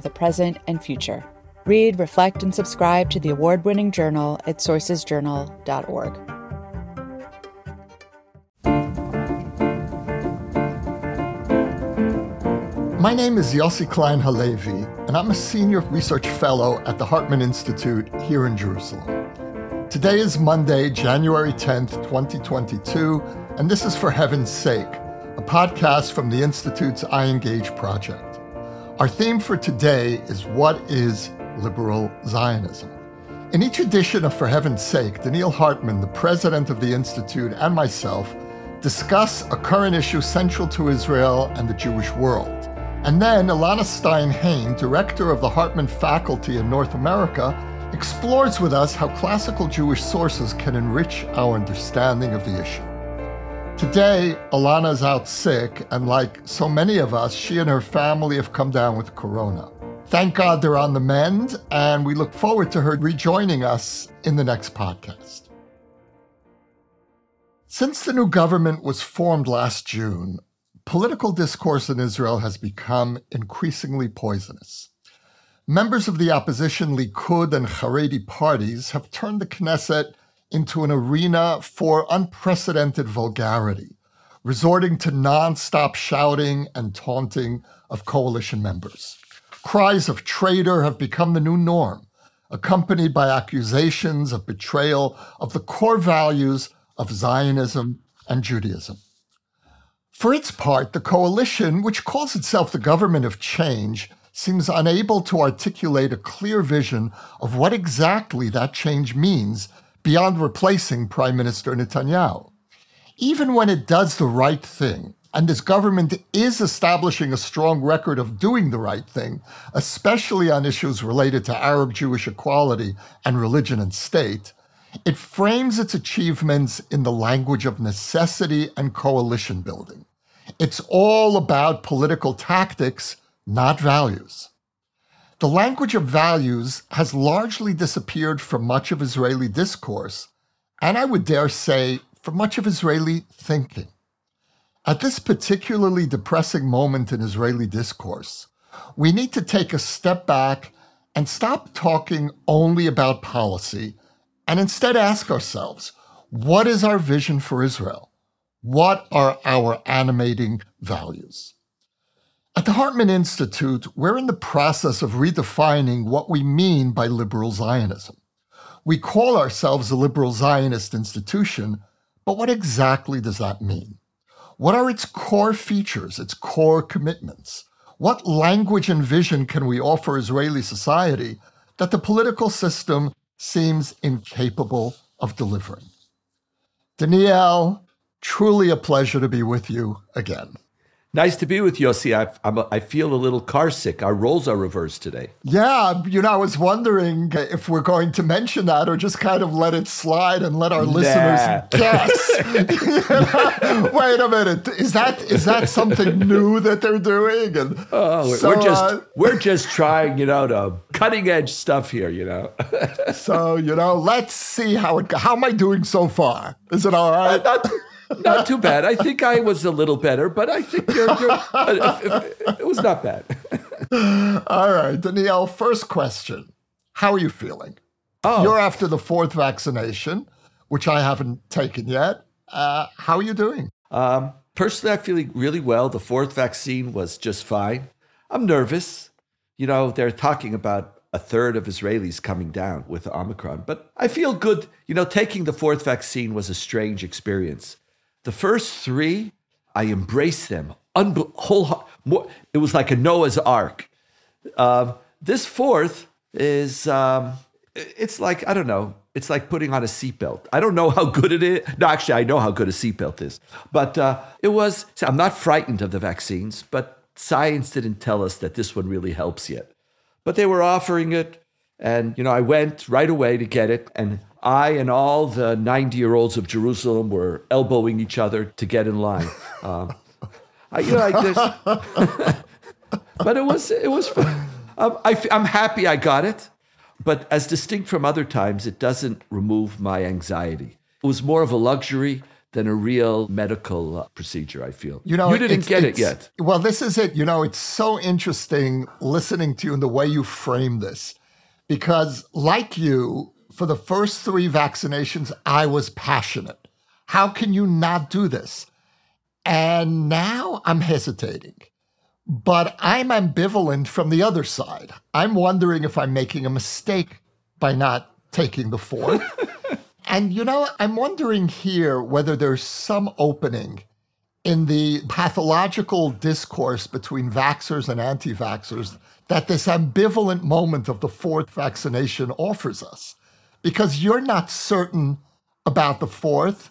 the present and future. Read, reflect, and subscribe to the award winning journal at sourcesjournal.org. My name is Yossi Klein Halevi, and I'm a senior research fellow at the Hartman Institute here in Jerusalem. Today is Monday, January 10th, 2022, and this is For Heaven's Sake, a podcast from the Institute's iEngage project. Our theme for today is What is Liberal Zionism? In each edition of For Heaven's Sake, Donniel Hartman, the president of the Institute, and myself discuss a current issue central to Israel and the Jewish world. And then Elana Stein Hain, director of the Hartman faculty in North America, explores with us how classical Jewish sources can enrich our understanding of the issue. Today, Elana's out sick, and like so many of us, she and her family have come down with corona. Thank God they're on the mend, and we look forward to her rejoining us in the next podcast. Since the new government was formed last June, political discourse in Israel has become increasingly poisonous. Members of the opposition Likud and Haredi parties have turned the Knesset into an arena for unprecedented vulgarity, resorting to nonstop shouting and taunting of coalition members. Cries of traitor have become the new norm, accompanied by accusations of betrayal of the core values of Zionism and Judaism. For its part, the coalition, which calls itself the government of change, seems unable to articulate a clear vision of what exactly that change means beyond replacing Prime Minister Netanyahu. Even when it does the right thing, and this government is establishing a strong record of doing the right thing, especially on issues related to Arab Jewish equality and religion and state, it frames its achievements in the language of necessity and coalition building. It's all about political tactics, not values. The language of values has largely disappeared from much of Israeli discourse, and I would dare say, from much of Israeli thinking. At this particularly depressing moment in Israeli discourse, we need to take a step back and stop talking only about policy and instead ask ourselves what is our vision for Israel? What are our animating values? At the Hartman Institute, we're in the process of redefining what we mean by liberal Zionism. We call ourselves a liberal Zionist institution, but what exactly does that mean? What are its core features, its core commitments? What language and vision can we offer Israeli society that the political system seems incapable of delivering? Donniel, truly a pleasure to be with you again. Nice to be with you, Yossi. I, I'm a, I feel a little car sick. Our roles are reversed today. Yeah, you know, I was wondering if we're going to mention that or just kind of let it slide and let our nah. listeners guess. Wait a minute, is that is that something new that they're doing? And oh, so, we're just uh, we're just trying, you know, to cutting edge stuff here, you know. so you know, let's see how it. How am I doing so far? Is it all right? Uh, not, not too bad. I think I was a little better, but I think you're, you're, it was not bad. All right, Donniel, first question. How are you feeling? Oh. You're after the fourth vaccination, which I haven't taken yet. Uh, how are you doing? Um, personally, I'm feeling really well. The fourth vaccine was just fine. I'm nervous. You know, they're talking about a third of Israelis coming down with Omicron, but I feel good. You know, taking the fourth vaccine was a strange experience. The first three, I embraced them. Unbe- whole, more, it was like a Noah's Ark. Uh, this fourth is, um, it's like, I don't know, it's like putting on a seatbelt. I don't know how good it is. No, actually, I know how good a seatbelt is. But uh, it was, I'm not frightened of the vaccines, but science didn't tell us that this one really helps yet. but they were offering it. And, you know, I went right away to get it. And I and all the 90 year olds of Jerusalem were elbowing each other to get in line. Um, I, you know, I just, but it was, it was fun. Um, I, am happy I got it. But as distinct from other times, it doesn't remove my anxiety. It was more of a luxury than a real medical uh, procedure, I feel. You know, you didn't get it yet. Well, this is it. You know, it's so interesting listening to you and the way you frame this. Because, like you, for the first three vaccinations, I was passionate. How can you not do this? And now I'm hesitating. But I'm ambivalent from the other side. I'm wondering if I'm making a mistake by not taking the fourth. And you know, I'm wondering here whether there's some opening in the pathological discourse between vaxxers and anti vaxxers that this ambivalent moment of the fourth vaccination offers us. Because you're not certain about the fourth,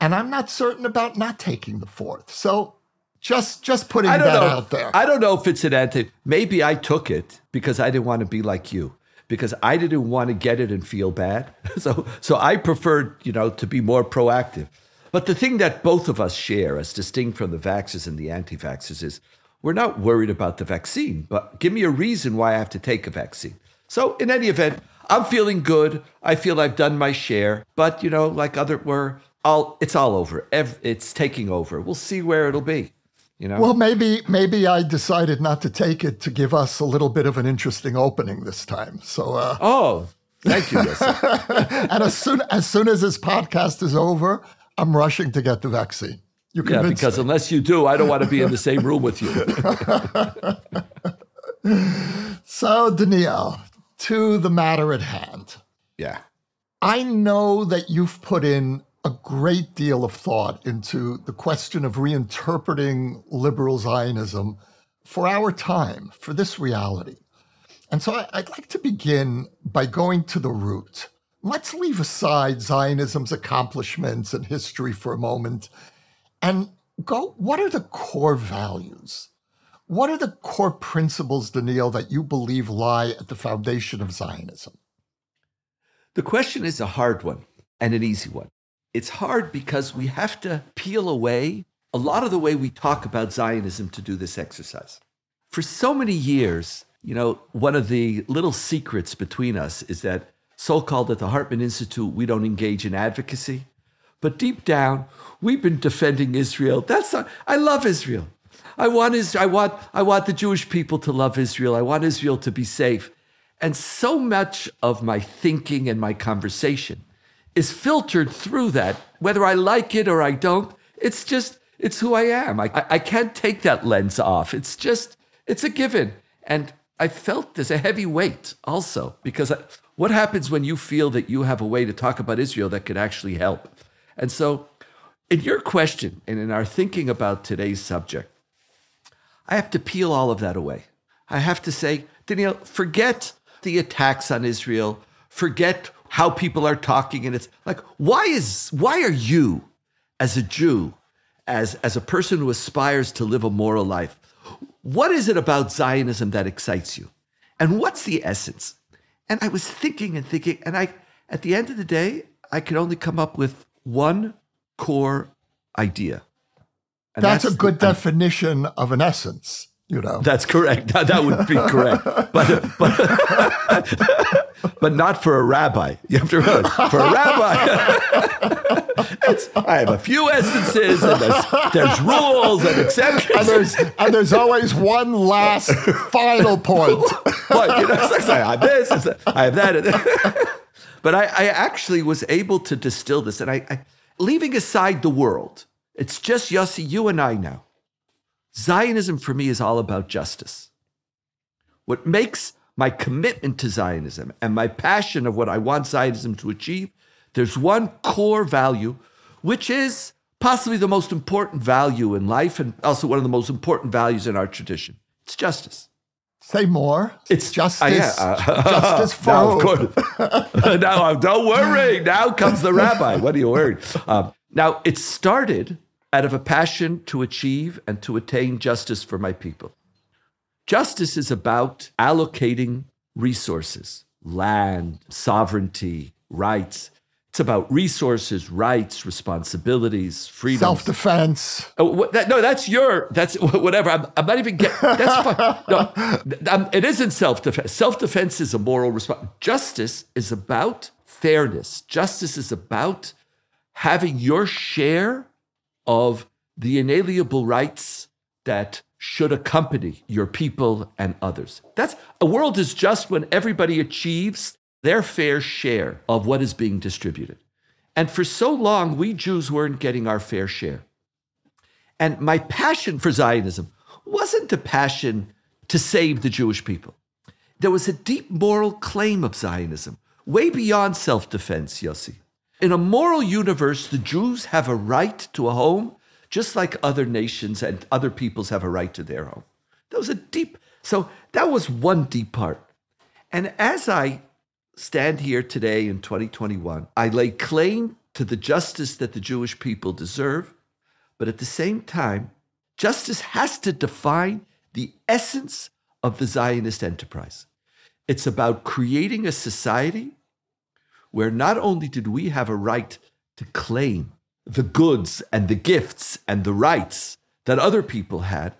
and I'm not certain about not taking the fourth. So just just putting that know. out there. I don't know if it's an anti. Maybe I took it because I didn't want to be like you because I didn't want to get it and feel bad. So, so I preferred, you know, to be more proactive. But the thing that both of us share, as distinct from the vaxxers and the anti vaxxers, is we're not worried about the vaccine, but give me a reason why I have to take a vaccine. So, in any event, I'm feeling good. I feel I've done my share, but you know, like other were, all it's all over. It's taking over. We'll see where it'll be. You know? Well, maybe maybe I decided not to take it to give us a little bit of an interesting opening this time. So uh, oh, thank you. and as soon as soon as this podcast is over, I'm rushing to get the vaccine. You yeah, because me. unless you do, I don't want to be in the same room with you. so, Donniel, to the matter at hand. Yeah. I know that you've put in a great deal of thought into the question of reinterpreting liberal Zionism for our time, for this reality. And so I'd like to begin by going to the root. Let's leave aside Zionism's accomplishments and history for a moment and go what are the core values? What are the core principles, Donniel, that you believe lie at the foundation of Zionism? The question is a hard one and an easy one it's hard because we have to peel away a lot of the way we talk about Zionism to do this exercise. For so many years, you know, one of the little secrets between us is that so called at the Hartman Institute, we don't engage in advocacy. But deep down, we've been defending Israel. That's not, I love Israel. I want Israel, I want I want the Jewish people to love Israel. I want Israel to be safe. And so much of my thinking and my conversation is filtered through that, whether I like it or I don't. It's just, it's who I am. I, I can't take that lens off. It's just, it's a given. And I felt there's a heavy weight also, because what happens when you feel that you have a way to talk about Israel that could actually help? And so, in your question and in our thinking about today's subject, I have to peel all of that away. I have to say, Donniel, forget the attacks on Israel, forget how people are talking and it's like why is why are you as a Jew as as a person who aspires to live a moral life what is it about Zionism that excites you and what's the essence and I was thinking and thinking and I at the end of the day I could only come up with one core idea. That's, that's, a good the, definition of an essence you know that's correct that, that would be correct but but but not for a rabbi. You have to realize, for a rabbi, I have a few essences, and there's, there's rules and exceptions, and there's and there's always one last final point. what you know, like, I have this, I have that, but I, I, actually was able to distill this, and I, I leaving aside the world, it's just Yossi, you and I now. Zionism for me is all about justice. What makes my commitment to Zionism and my passion of what I want Zionism to achieve, there's one core value, which is possibly the most important value in life and also one of the most important values in our tradition. It's justice. Say more. It's justice. Uh, yeah, uh, justice for now, of course. now, don't worry. Now comes the rabbi. What are you worried? Um, now, it started out of a passion to achieve and to attain justice for my people. Justice is about allocating resources, land, sovereignty, rights. It's about resources, rights, responsibilities, freedom. Self defense. Oh, that, no, that's your, that's whatever. I'm, I'm not even getting, that's fine. No, I'm, um, it isn't self defense. Self defense is a moral response. Justice is about fairness. Justice is about having your share of the inalienable rights that should accompany your people and others. That's a world is just when everybody achieves their fair share of what is being distributed. And for so long, we Jews weren't getting our fair share. And my passion for Zionism wasn't a passion to save the Jewish people. There was a deep moral claim of Zionism, way beyond self defense, Yossi. In a moral universe, the Jews have a right to a home just like other nations and other peoples have a right to their home. That was a deep, so that was one deep part. And as I stand here today in 2021, I lay claim to the justice that the Jewish people deserve, but at the same time, justice has to define the essence of the Zionist enterprise. It's about creating a society where not only did we have a right to claim the goods and the gifts and the rights that other people had,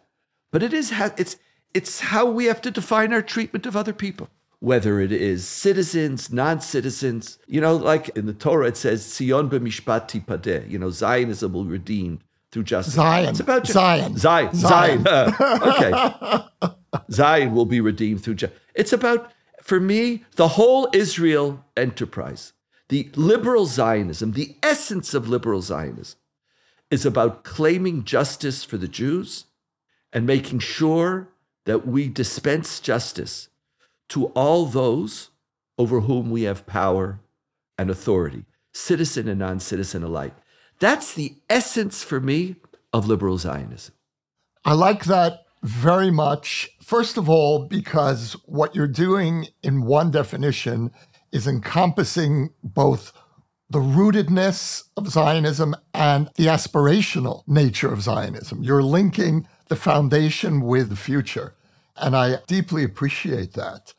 but it is it's it's how we have to define our treatment of other people, whether it is citizens, non-citizens. You know, like in the Torah it says Sion b'mishpat tipadeh. You know, Zionism will redeemed through justice. Zion. It's about Zion. Zion. Zion. Zion. okay. Zion will be redeemed through justice. It's about, for me, the whole Israel enterprise the liberal Zionism, the essence of liberal Zionism, is about claiming justice for the Jews and making sure that we dispense justice to all those over whom we have power and authority, citizen and non citizen alike. That's the essence for me of liberal Zionism. I like that very much. First of all, because what you're doing in one definition is encompassing both the rootedness of Zionism and the aspirational nature of Zionism. You're linking the foundation with the future. And I deeply appreciate that.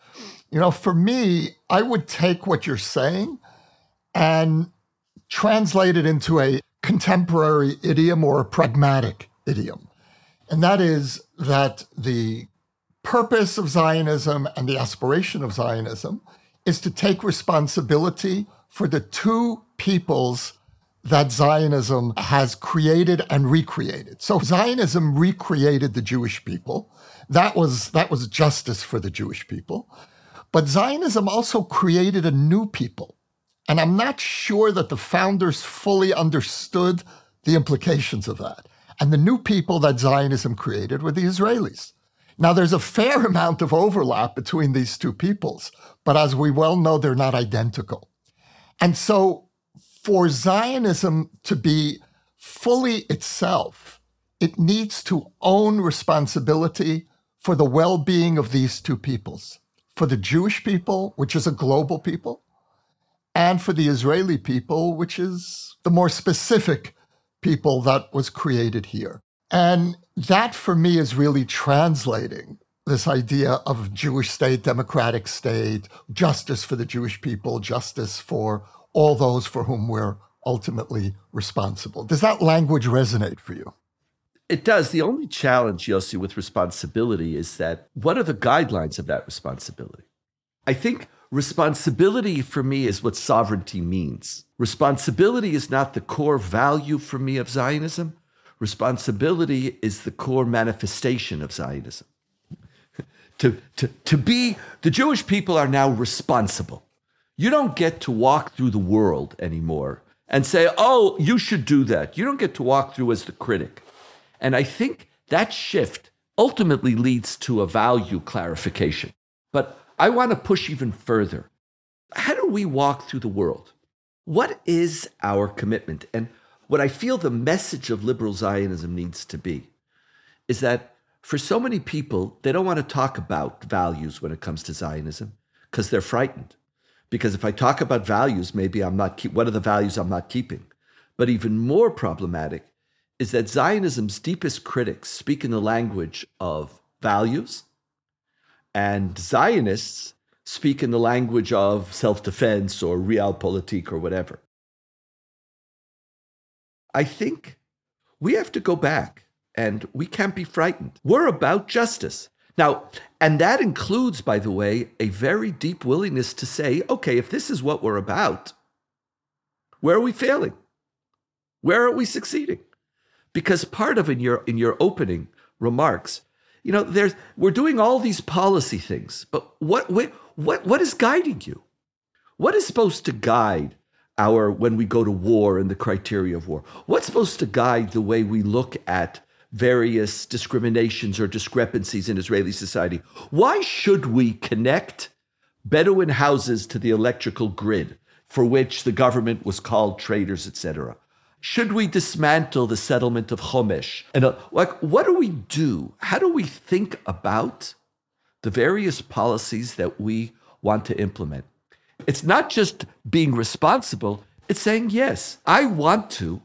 You know, for me, I would take what you're saying and translate it into a contemporary idiom or a pragmatic idiom. And that is that the purpose of Zionism and the aspiration of Zionism is to take responsibility for the two peoples that Zionism has created and recreated. So Zionism recreated the Jewish people. That was that was justice for the Jewish people. But Zionism also created a new people. And I'm not sure that the founders fully understood the implications of that. And the new people that Zionism created were the Israelis. Now, there's a fair amount of overlap between these two peoples, but as we well know, they're not identical. And so, for Zionism to be fully itself, it needs to own responsibility for the well being of these two peoples for the Jewish people, which is a global people, and for the Israeli people, which is the more specific people that was created here. And that for me is really translating this idea of Jewish state, democratic state, justice for the Jewish people, justice for all those for whom we're ultimately responsible. Does that language resonate for you? It does. The only challenge, Yossi, with responsibility is that what are the guidelines of that responsibility? I think responsibility for me is what sovereignty means. Responsibility is not the core value for me of Zionism. Responsibility is the core manifestation of Zionism. to, to, to be, the Jewish people are now responsible. You don't get to walk through the world anymore and say, oh, you should do that. You don't get to walk through as the critic. And I think that shift ultimately leads to a value clarification. But I want to push even further. How do we walk through the world? What is our commitment? And what I feel the message of liberal Zionism needs to be is that for so many people, they don't want to talk about values when it comes to Zionism because they're frightened. Because if I talk about values, maybe I'm not keep, what are the values I'm not keeping? But even more problematic is that Zionism's deepest critics speak in the language of values, and Zionists speak in the language of self defense or realpolitik or whatever. I think we have to go back and we can't be frightened. We're about justice. Now, and that includes, by the way, a very deep willingness to say, okay, if this is what we're about, where are we failing? Where are we succeeding? Because part of in your in your opening remarks, you know, there's we're doing all these policy things, but what what what, is guiding you? What is supposed to guide our when we go to war and the criteria of war? What's supposed to guide the way we look at various discriminations or discrepancies in Israeli society? Why should we connect Bedouin houses to the electrical grid for which the government was called traitors, etc.? Should we dismantle the settlement of Chomesh? And uh, like, what do we do? How do we think about the various policies that we want to implement? It's not just being responsible, it's saying, yes, I want to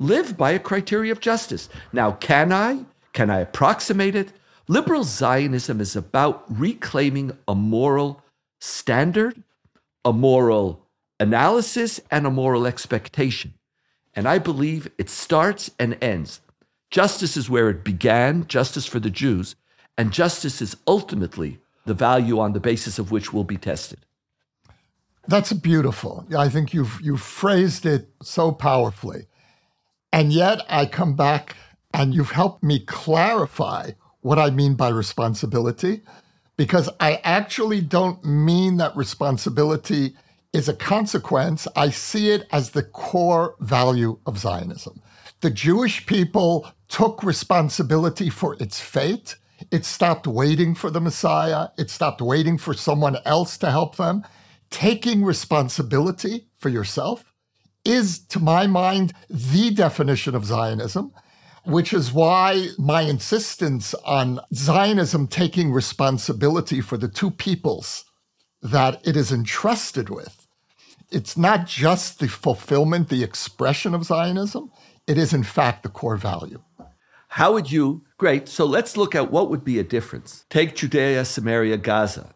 live by a criteria of justice. Now, can I? Can I approximate it? Liberal Zionism is about reclaiming a moral standard, a moral analysis, and a moral expectation. And I believe it starts and ends. Justice is where it began, justice for the Jews, and justice is ultimately the value on the basis of which will be tested. That's beautiful. I think you've you've phrased it so powerfully. And yet I come back and you've helped me clarify what I mean by responsibility because I actually don't mean that responsibility is a consequence. I see it as the core value of Zionism. The Jewish people took responsibility for its fate. It stopped waiting for the Messiah. It stopped waiting for someone else to help them. Taking responsibility for yourself is, to my mind, the definition of Zionism, which is why my insistence on Zionism taking responsibility for the two peoples that it is entrusted with it's not just the fulfillment, the expression of Zionism, it is in fact the core value. How would you, great, so let's look at what would be a difference. Take Judea, Samaria, Gaza.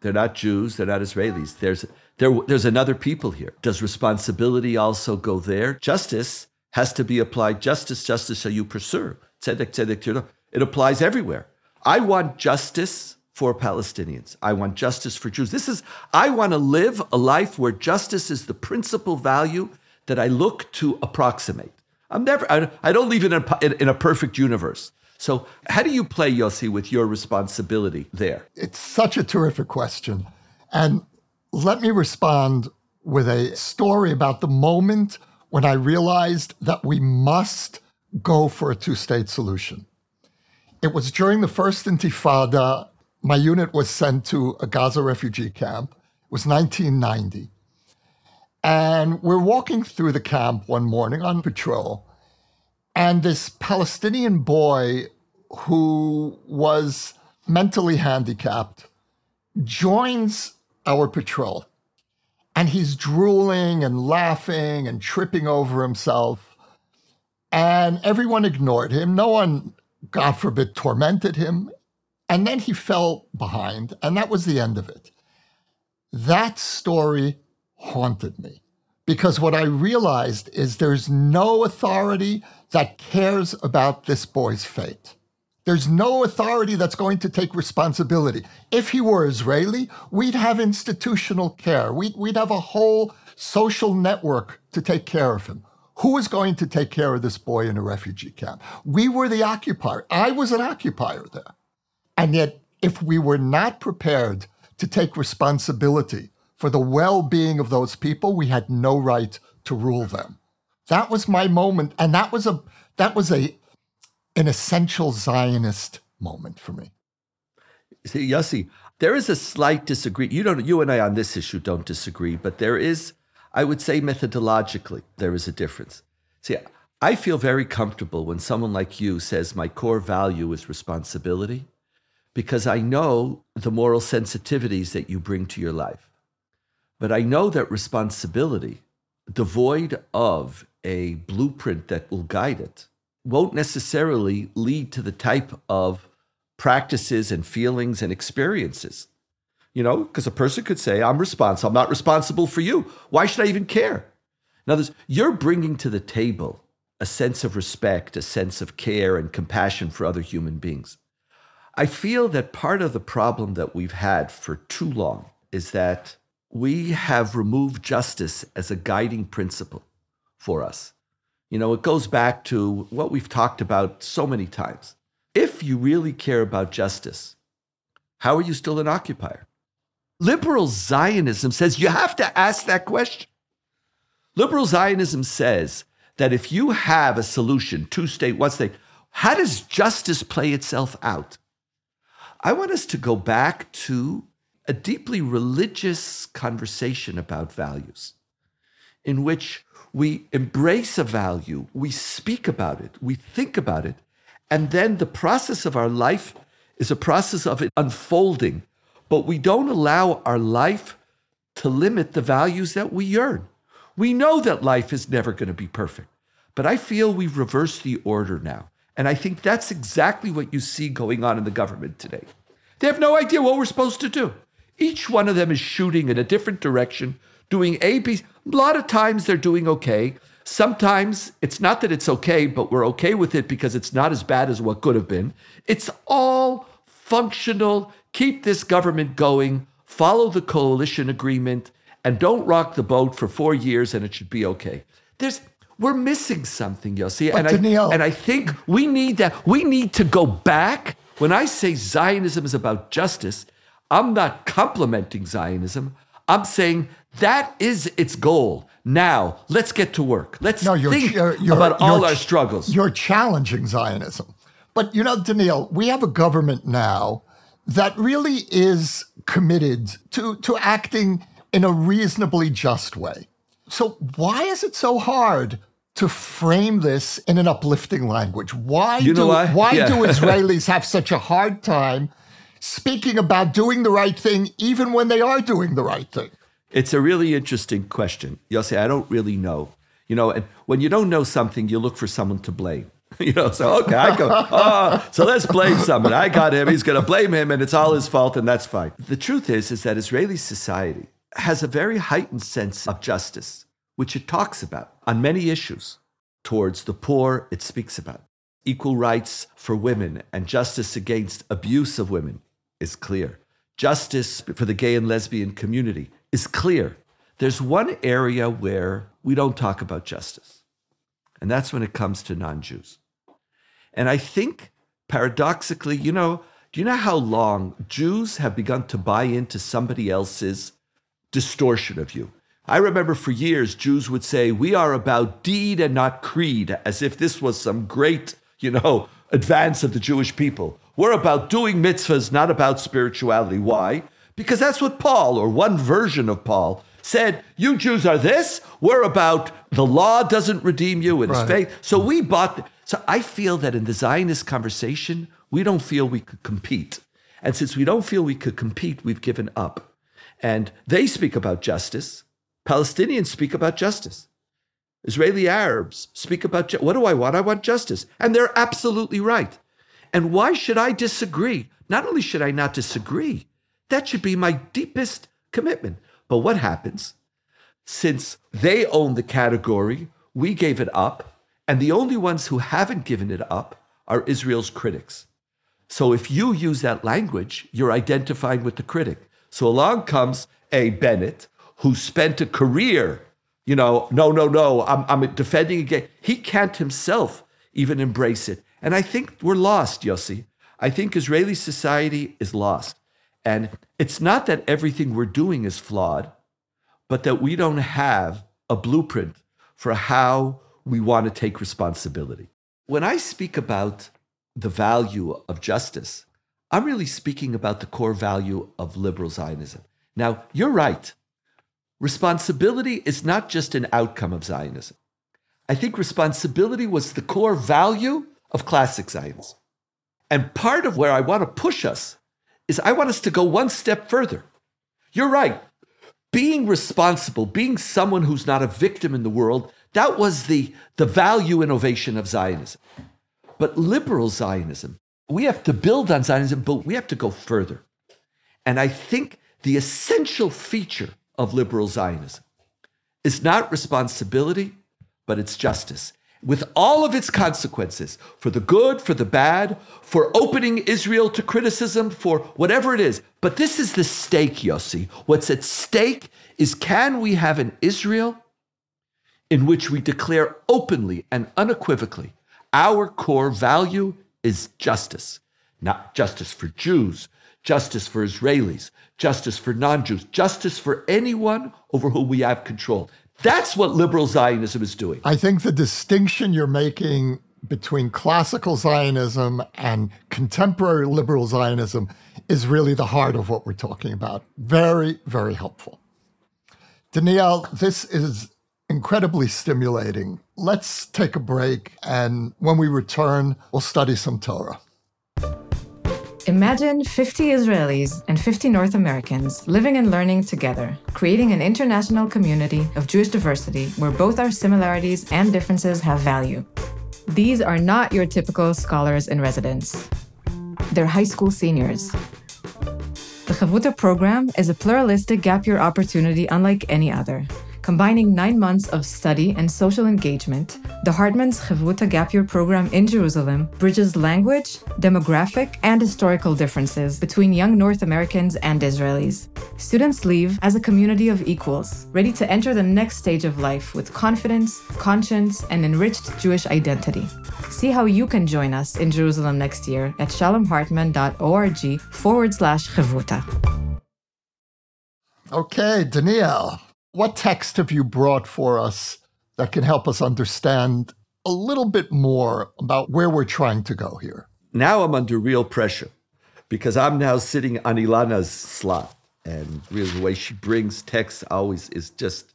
They're not Jews, they're not Israelis. There's, there, there's another people here. Does responsibility also go there? Justice has to be applied. Justice, justice shall you pursue. It applies everywhere. I want justice for Palestinians. I want justice for Jews. This is, I want to live a life where justice is the principal value that I look to approximate. I'm never, I, don't live in a, in a perfect universe. So, how do you play, Yossi, with your responsibility there? It's such a terrific question. And let me respond with a story about the moment when I realized that we must go for a two state solution. It was during the first Intifada my unit was sent to a Gaza refugee camp. It was 1990. And we're walking through the camp one morning on patrol, and this Palestinian boy who was mentally handicapped joins our patrol. And he's drooling and laughing and tripping over himself. And everyone ignored him. No one, God forbid, tormented him. And then he fell behind, and that was the end of it. That story haunted me because what I realized is there's no authority that cares about this boy's fate. There's no authority that's going to take responsibility. If he were Israeli, we'd have institutional care. We'd, we'd have a whole social network to take care of him. Who is going to take care of this boy in a refugee camp? We were the occupier. I was an occupier there. And yet, if we were not prepared to take responsibility for the well being of those people, we had no right to rule them. That was my moment. And that was a that was a an essential Zionist moment for me. See, Yossi, there is a slight disagreement. You don't you and I on this issue don't disagree, but there is, I would say methodologically, there is a difference. See, I feel very comfortable when someone like you says my core value is responsibility because I know the moral sensitivities that you bring to your life. But I know that responsibility, devoid of a blueprint that will guide it, won't necessarily lead to the type of practices and feelings and experiences. You know, because a person could say, I'm responsible. I'm not responsible for you. Why should I even care? Now, you're bringing to the table a sense of respect, a sense of care and compassion for other human beings. I feel that part of the problem that we've had for too long is that we have removed justice as a guiding principle for us. You know, it goes back to what we've talked about so many times. If you really care about justice, how are you still an occupier? Liberal Zionism says you have to ask that question. Liberal Zionism says that if you have a solution, two state, one state, how does justice play itself out? I want us to go back to a deeply religious conversation about values in which we embrace a value, we speak about it, we think about it, and then the process of our life is a process of it unfolding. But we don't allow our life to limit the values that we yearn. We know that life is never going to be perfect, but I feel we've reversed the order now. And I think that's exactly what you see going on in the government today. They have no idea what we're supposed to do. Each one of them is shooting in a different direction, doing A, B. A lot of times they're doing okay. Sometimes it's not that it's okay, but we're okay with it because it's not as bad as what could have been. It's all functional. Keep this government going, follow the coalition agreement, and don't rock the boat for four years and it should be okay. There's we're missing something, Yossi. And Donniel, I, and I think we need that. We need to go back. When I say Zionism is about justice, I'm not complimenting Zionism. I'm saying that is its goal. Now, let's get to work. Let's no, you're, think you're, uh, you're, about all our struggles. You're challenging Zionism. But you know, Donniel, we have a government now that really is committed to, to acting in a reasonably just way. So, why is it so hard to frame this in an uplifting language? Why you do, why, why yeah. do Israelis have such a hard time speaking about doing the right thing, even when they are doing the right thing? It's a really interesting question. You'll say, I don't really know. You know, and when you don't know something, you look for someone to blame. you know, so okay, I go, oh, so let's blame someone. I got him, he's gonna blame him, and it's all his fault, and that's fine. The truth is, is that Israeli society has a very heightened sense of justice, which it talks about on many issues. Towards the poor, it speaks about. Equal rights for women and justice against abuse of women is clear. Justice for the gay and lesbian community is clear. There's one area where we don't talk about justice, and that's when it comes to non Jews. And I think paradoxically, you know, do you know how long Jews have begun to buy into somebody else's distortion of you? I remember for years, Jews would say, We are about deed and not creed, as if this was some great, you know, advance of the Jewish people. We're about doing mitzvahs, not about spirituality. Why? Because that's what Paul, or one version of Paul, said. You Jews are this. We're about the law doesn't redeem you, it's right. faith. So we bought. So I feel that in the Zionist conversation, we don't feel we could compete. And since we don't feel we could compete, we've given up. And they speak about justice. Palestinians speak about justice. Israeli Arabs speak about ju- what do I want? I want justice. And they're absolutely right. And why should I disagree? Not only should I not disagree, that should be my deepest commitment. But what happens? Since they own the category, we gave it up, and the only ones who haven't given it up are Israel's critics. So if you use that language, you're identifying with the critic. So along comes a Bennett who spent a career, you know, no, no, no, I'm, I'm defending again. He can't himself even embrace it. And I think we're lost, Yossi. I think Israeli society is lost. And it's not that everything we're doing is flawed, but that we don't have a blueprint for how we want to take responsibility. When I speak about the value of justice, I'm really speaking about the core value of liberal Zionism. Now, you're right. Responsibility is not just an outcome of Zionism. I think responsibility was the core value of classic Zionism. And part of where I want to push us is I want us to go one step further. You're right. Being responsible, being someone who's not a victim in the world, that was the, the value innovation of Zionism. But liberal Zionism we have to build on Zionism, but we have to go further. And I think the essential feature of liberal Zionism is not responsibility, but it's justice. With all of its consequences for the good, for the bad, for opening Israel to criticism, for whatever it is. But this is the stake, Yossi. What's at stake is can we have an Israel in which we declare openly and unequivocally our core value is justice, not justice for Jews, justice for Israelis, justice for non Jews, justice for anyone over whom we have control. That's what liberal Zionism is doing. I think the distinction you're making between classical Zionism and contemporary liberal Zionism is really the heart of what we're talking about. Very, very helpful. Donniel, this is incredibly stimulating. Let's take a break, and when we return, we'll study some Torah. Imagine 50 Israelis and 50 North Americans living and learning together, creating an international community of Jewish diversity where both our similarities and differences have value. These are not your typical scholars in residence. They're high school seniors. The Chavruta program is a pluralistic gap year opportunity unlike any other. Combining nine months of study and social engagement, the Hartman's Chavruta Gap Year program in Jerusalem bridges language, demographic, and historical differences between young North Americans and Israelis. Students leave as a community of equals, ready to enter the next stage of life with confidence, conscience, and enriched Jewish identity. See how you can join us in Jerusalem next year at shalomhartman.org forward slash Chavruta. Okay, Donniel, what text have you brought for us that can help us understand a little bit more about where we're trying to go here? Now I'm under real pressure because I'm now sitting on Elana's slot. And really, the way she brings text always is just,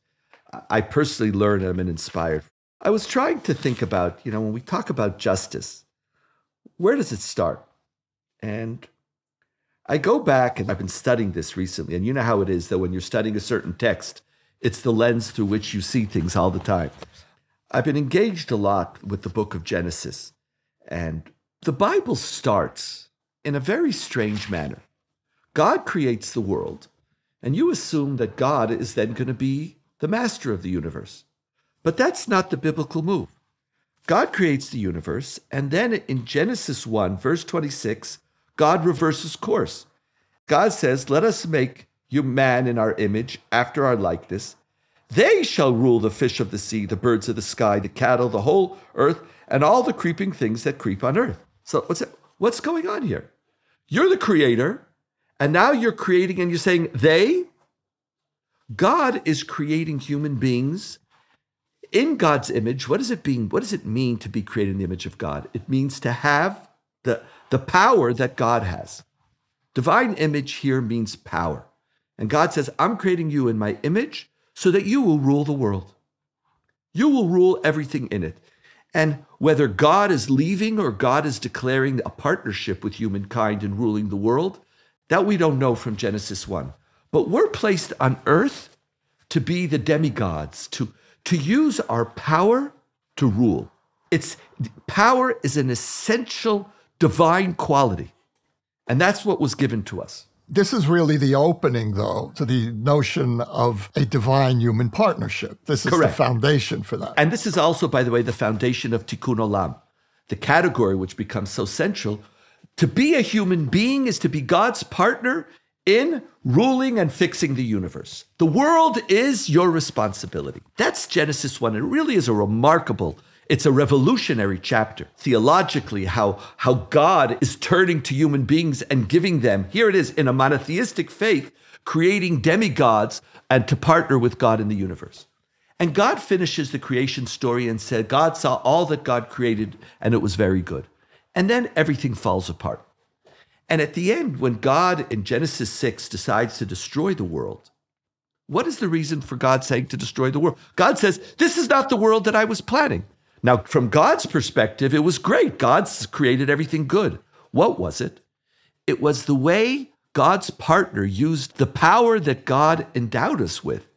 I personally learn and I'm inspired. I was trying to think about, you know, when we talk about justice, where does it start? And I go back and I've been studying this recently. And you know how it is that when you're studying a certain text, it's the lens through which you see things all the time. I've been engaged a lot with the book of Genesis, and the Bible starts in a very strange manner. God creates the world, and you assume that God is then going to be the master of the universe. But that's not the biblical move. God creates the universe, and then in Genesis 1, verse 26, God reverses course. God says, Let us make you man in our image, after our likeness. They shall rule the fish of the sea, the birds of the sky, the cattle, the whole earth, and all the creeping things that creep on earth. So what's it, what's going on here? You're the creator, and now you're creating and you're saying they. God is creating human beings in God's image. What does it mean? What does it mean to be created in the image of God? It means to have the, the power that God has. Divine image here means power. And God says, I'm creating you in my image so that you will rule the world. You will rule everything in it. And whether God is leaving or God is declaring a partnership with humankind in ruling the world, that we don't know from Genesis 1. But we're placed on earth to be the demigods, to, to use our power to rule. It's power is an essential divine quality. And that's what was given to us. This is really the opening, though, to the notion of a divine human partnership. This is Correct. the foundation for that. And this is also, by the way, the foundation of Tikkun Olam, the category which becomes so central. To be a human being is to be God's partner in ruling and fixing the universe. The world is your responsibility. That's Genesis 1. It really is a remarkable it's a revolutionary chapter theologically, how, how God is turning to human beings and giving them, here it is, in a monotheistic faith, creating demigods and to partner with God in the universe. And God finishes the creation story and said, God saw all that God created and it was very good. And then everything falls apart. And at the end, when God in Genesis 6 decides to destroy the world, what is the reason for God saying to destroy the world? God says, This is not the world that I was planning. Now, from God's perspective, it was great. God's created everything good. What was it? It was the way God's partner used the power that God endowed us with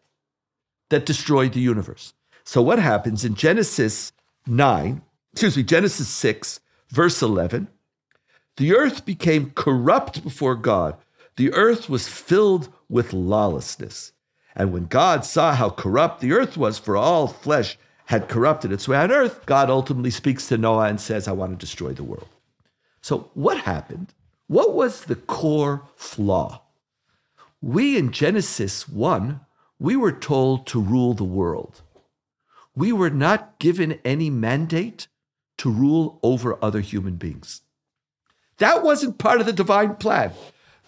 that destroyed the universe. So, what happens in Genesis 9, excuse me, Genesis 6, verse 11? the earth became corrupt before God. The earth was filled with lawlessness. And when God saw how corrupt the earth was, for all flesh had corrupted its way on earth, God ultimately speaks to Noah and says, I want to destroy the world. So, what happened? What was the core flaw? We in Genesis 1, we were told to rule the world. We were not given any mandate to rule over other human beings. That wasn't part of the divine plan.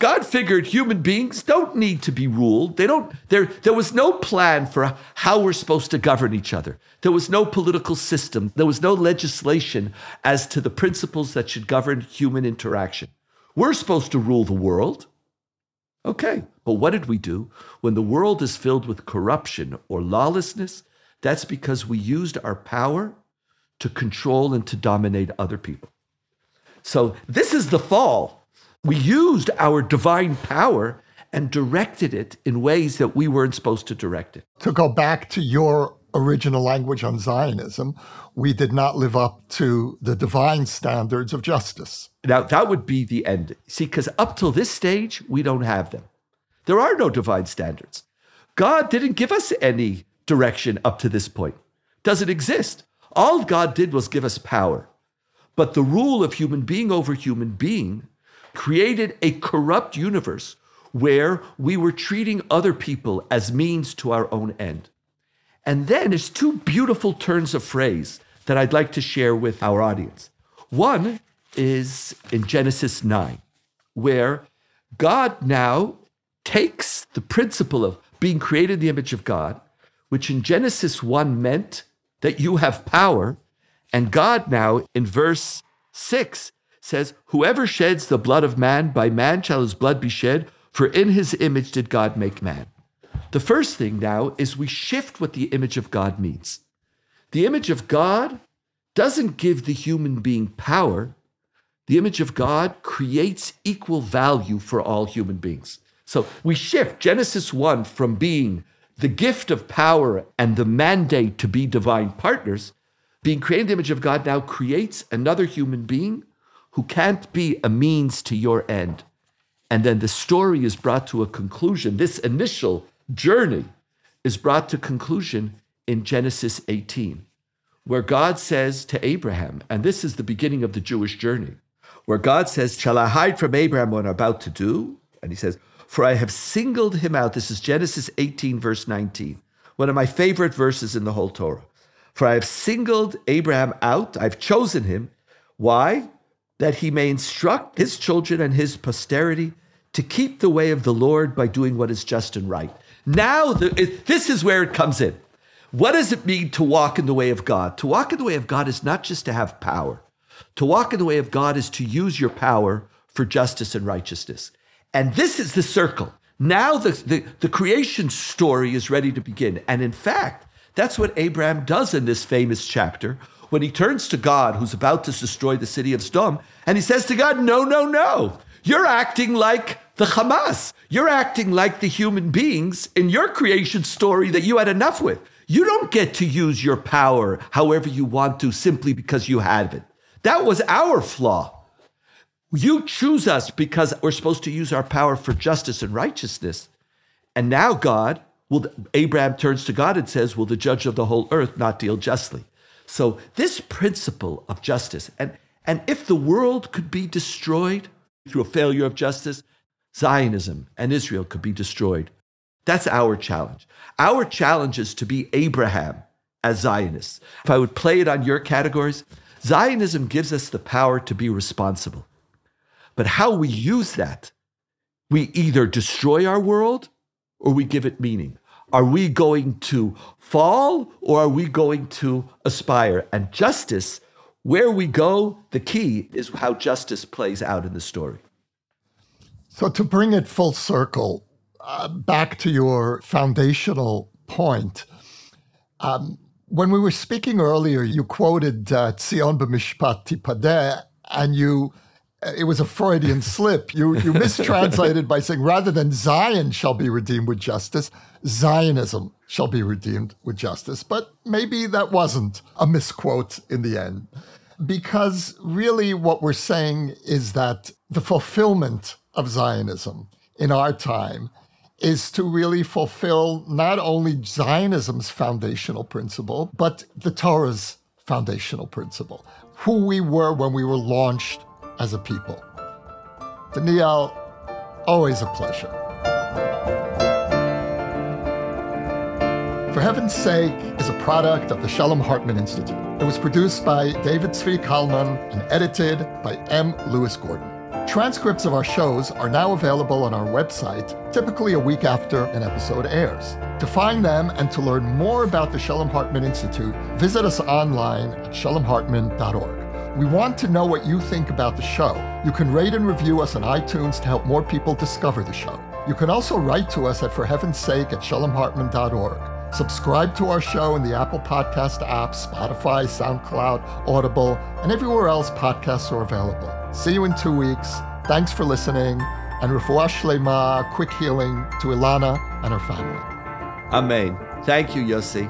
God figured human beings don't need to be ruled. They don't there there was no plan for how we're supposed to govern each other. There was no political system. There was no legislation as to the principles that should govern human interaction. We're supposed to rule the world. Okay. But what did we do? When the world is filled with corruption or lawlessness, that's because we used our power to control and to dominate other people. So this is the fall. We used our divine power and directed it in ways that we weren't supposed to direct it. To go back to your original language on Zionism, we did not live up to the divine standards of justice. Now, that would be the end. See, because up till this stage, we don't have them. There are no divine standards. God didn't give us any direction up to this point. Doesn't exist. All God did was give us power. But the rule of human being over human being created a corrupt universe where we were treating other people as means to our own end. And then there's two beautiful turns of phrase that I'd like to share with our audience. One is in Genesis 9, where God now takes the principle of being created in the image of God, which in Genesis 1 meant that you have power, and God now in verse 6 says, Whoever sheds the blood of man, by man shall his blood be shed, for in his image did God make man. The first thing now is we shift what the image of God means. The image of God doesn't give the human being power. The image of God creates equal value for all human beings. So we shift Genesis 1 from being the gift of power and the mandate to be divine partners, being created in the image of God now creates another human being who can't be a means to your end. And then the story is brought to a conclusion. This initial journey is brought to conclusion in Genesis 18, where God says to Abraham, and this is the beginning of the Jewish journey, where God says, Shall I hide from Abraham what I'm about to do? And he says, For I have singled him out. This is Genesis 18, verse 19, one of my favorite verses in the whole Torah. For I have singled Abraham out, I've chosen him. Why? That he may instruct his children and his posterity to keep the way of the Lord by doing what is just and right. Now, the, it, this is where it comes in. What does it mean to walk in the way of God? To walk in the way of God is not just to have power. To walk in the way of God is to use your power for justice and righteousness. And this is the circle. Now the, the, the creation story is ready to begin. And in fact, that's what Abraham does in this famous chapter when he turns to God, who's about to destroy the city of Sodom, and he says to God, No, no, no. You're acting like the Hamas. You're acting like the human beings in your creation story that you had enough with. You don't get to use your power however you want to simply because you have it. That was our flaw. You choose us because we're supposed to use our power for justice and righteousness. And now God, will Abraham turns to God and says, Will the judge of the whole earth not deal justly? So this principle of justice, and, and if the world could be destroyed through a failure of justice, Zionism and Israel could be destroyed. That's our challenge. Our challenge is to be Abraham as Zionists. If I would play it on your categories, Zionism gives us the power to be responsible. But how we use that, we either destroy our world or we give it meaning. Are we going to fall or are we going to aspire? And justice, where we go, the key is how justice plays out in the story. So, to bring it full circle, uh, back to your foundational point, um, when we were speaking earlier, you quoted uh, b'mishpat tipadeh, and you Uh, it was a Freudian slip. You you mistranslated by saying rather than Zion shall be redeemed with justice, Zionism shall be redeemed with justice. But maybe that wasn't a misquote in the end. because really what we're saying is that the fulfillment of Zionism in our time is to really fulfill not only Zionism's foundational principle, but the Torah's foundational principle, who we were when we were launched as a people. Donniel, always a pleasure. For Heaven's Sake is a product of the Shalom Hartman Institute. It was produced by David Zvi Kalman and edited by M. Lewis Gordon. Transcripts of our shows are now available on our website, typically a week after an episode airs. To find them and to learn more about the Shalom Hartman Institute, visit us online at shalomhartman.org. We want to know what you think about the show. You can rate and review us on iTunes to help more people discover the show. You can also write to us at For Heaven's Sake at shalomhartman.org. Subscribe to our show in the Apple Podcast app, Spotify, SoundCloud, Audible, and everywhere else podcasts are available. See you in two weeks. Thanks for listening, and refuah shlema, quick healing to Elana and her family. Amen. Thank you, Yossi.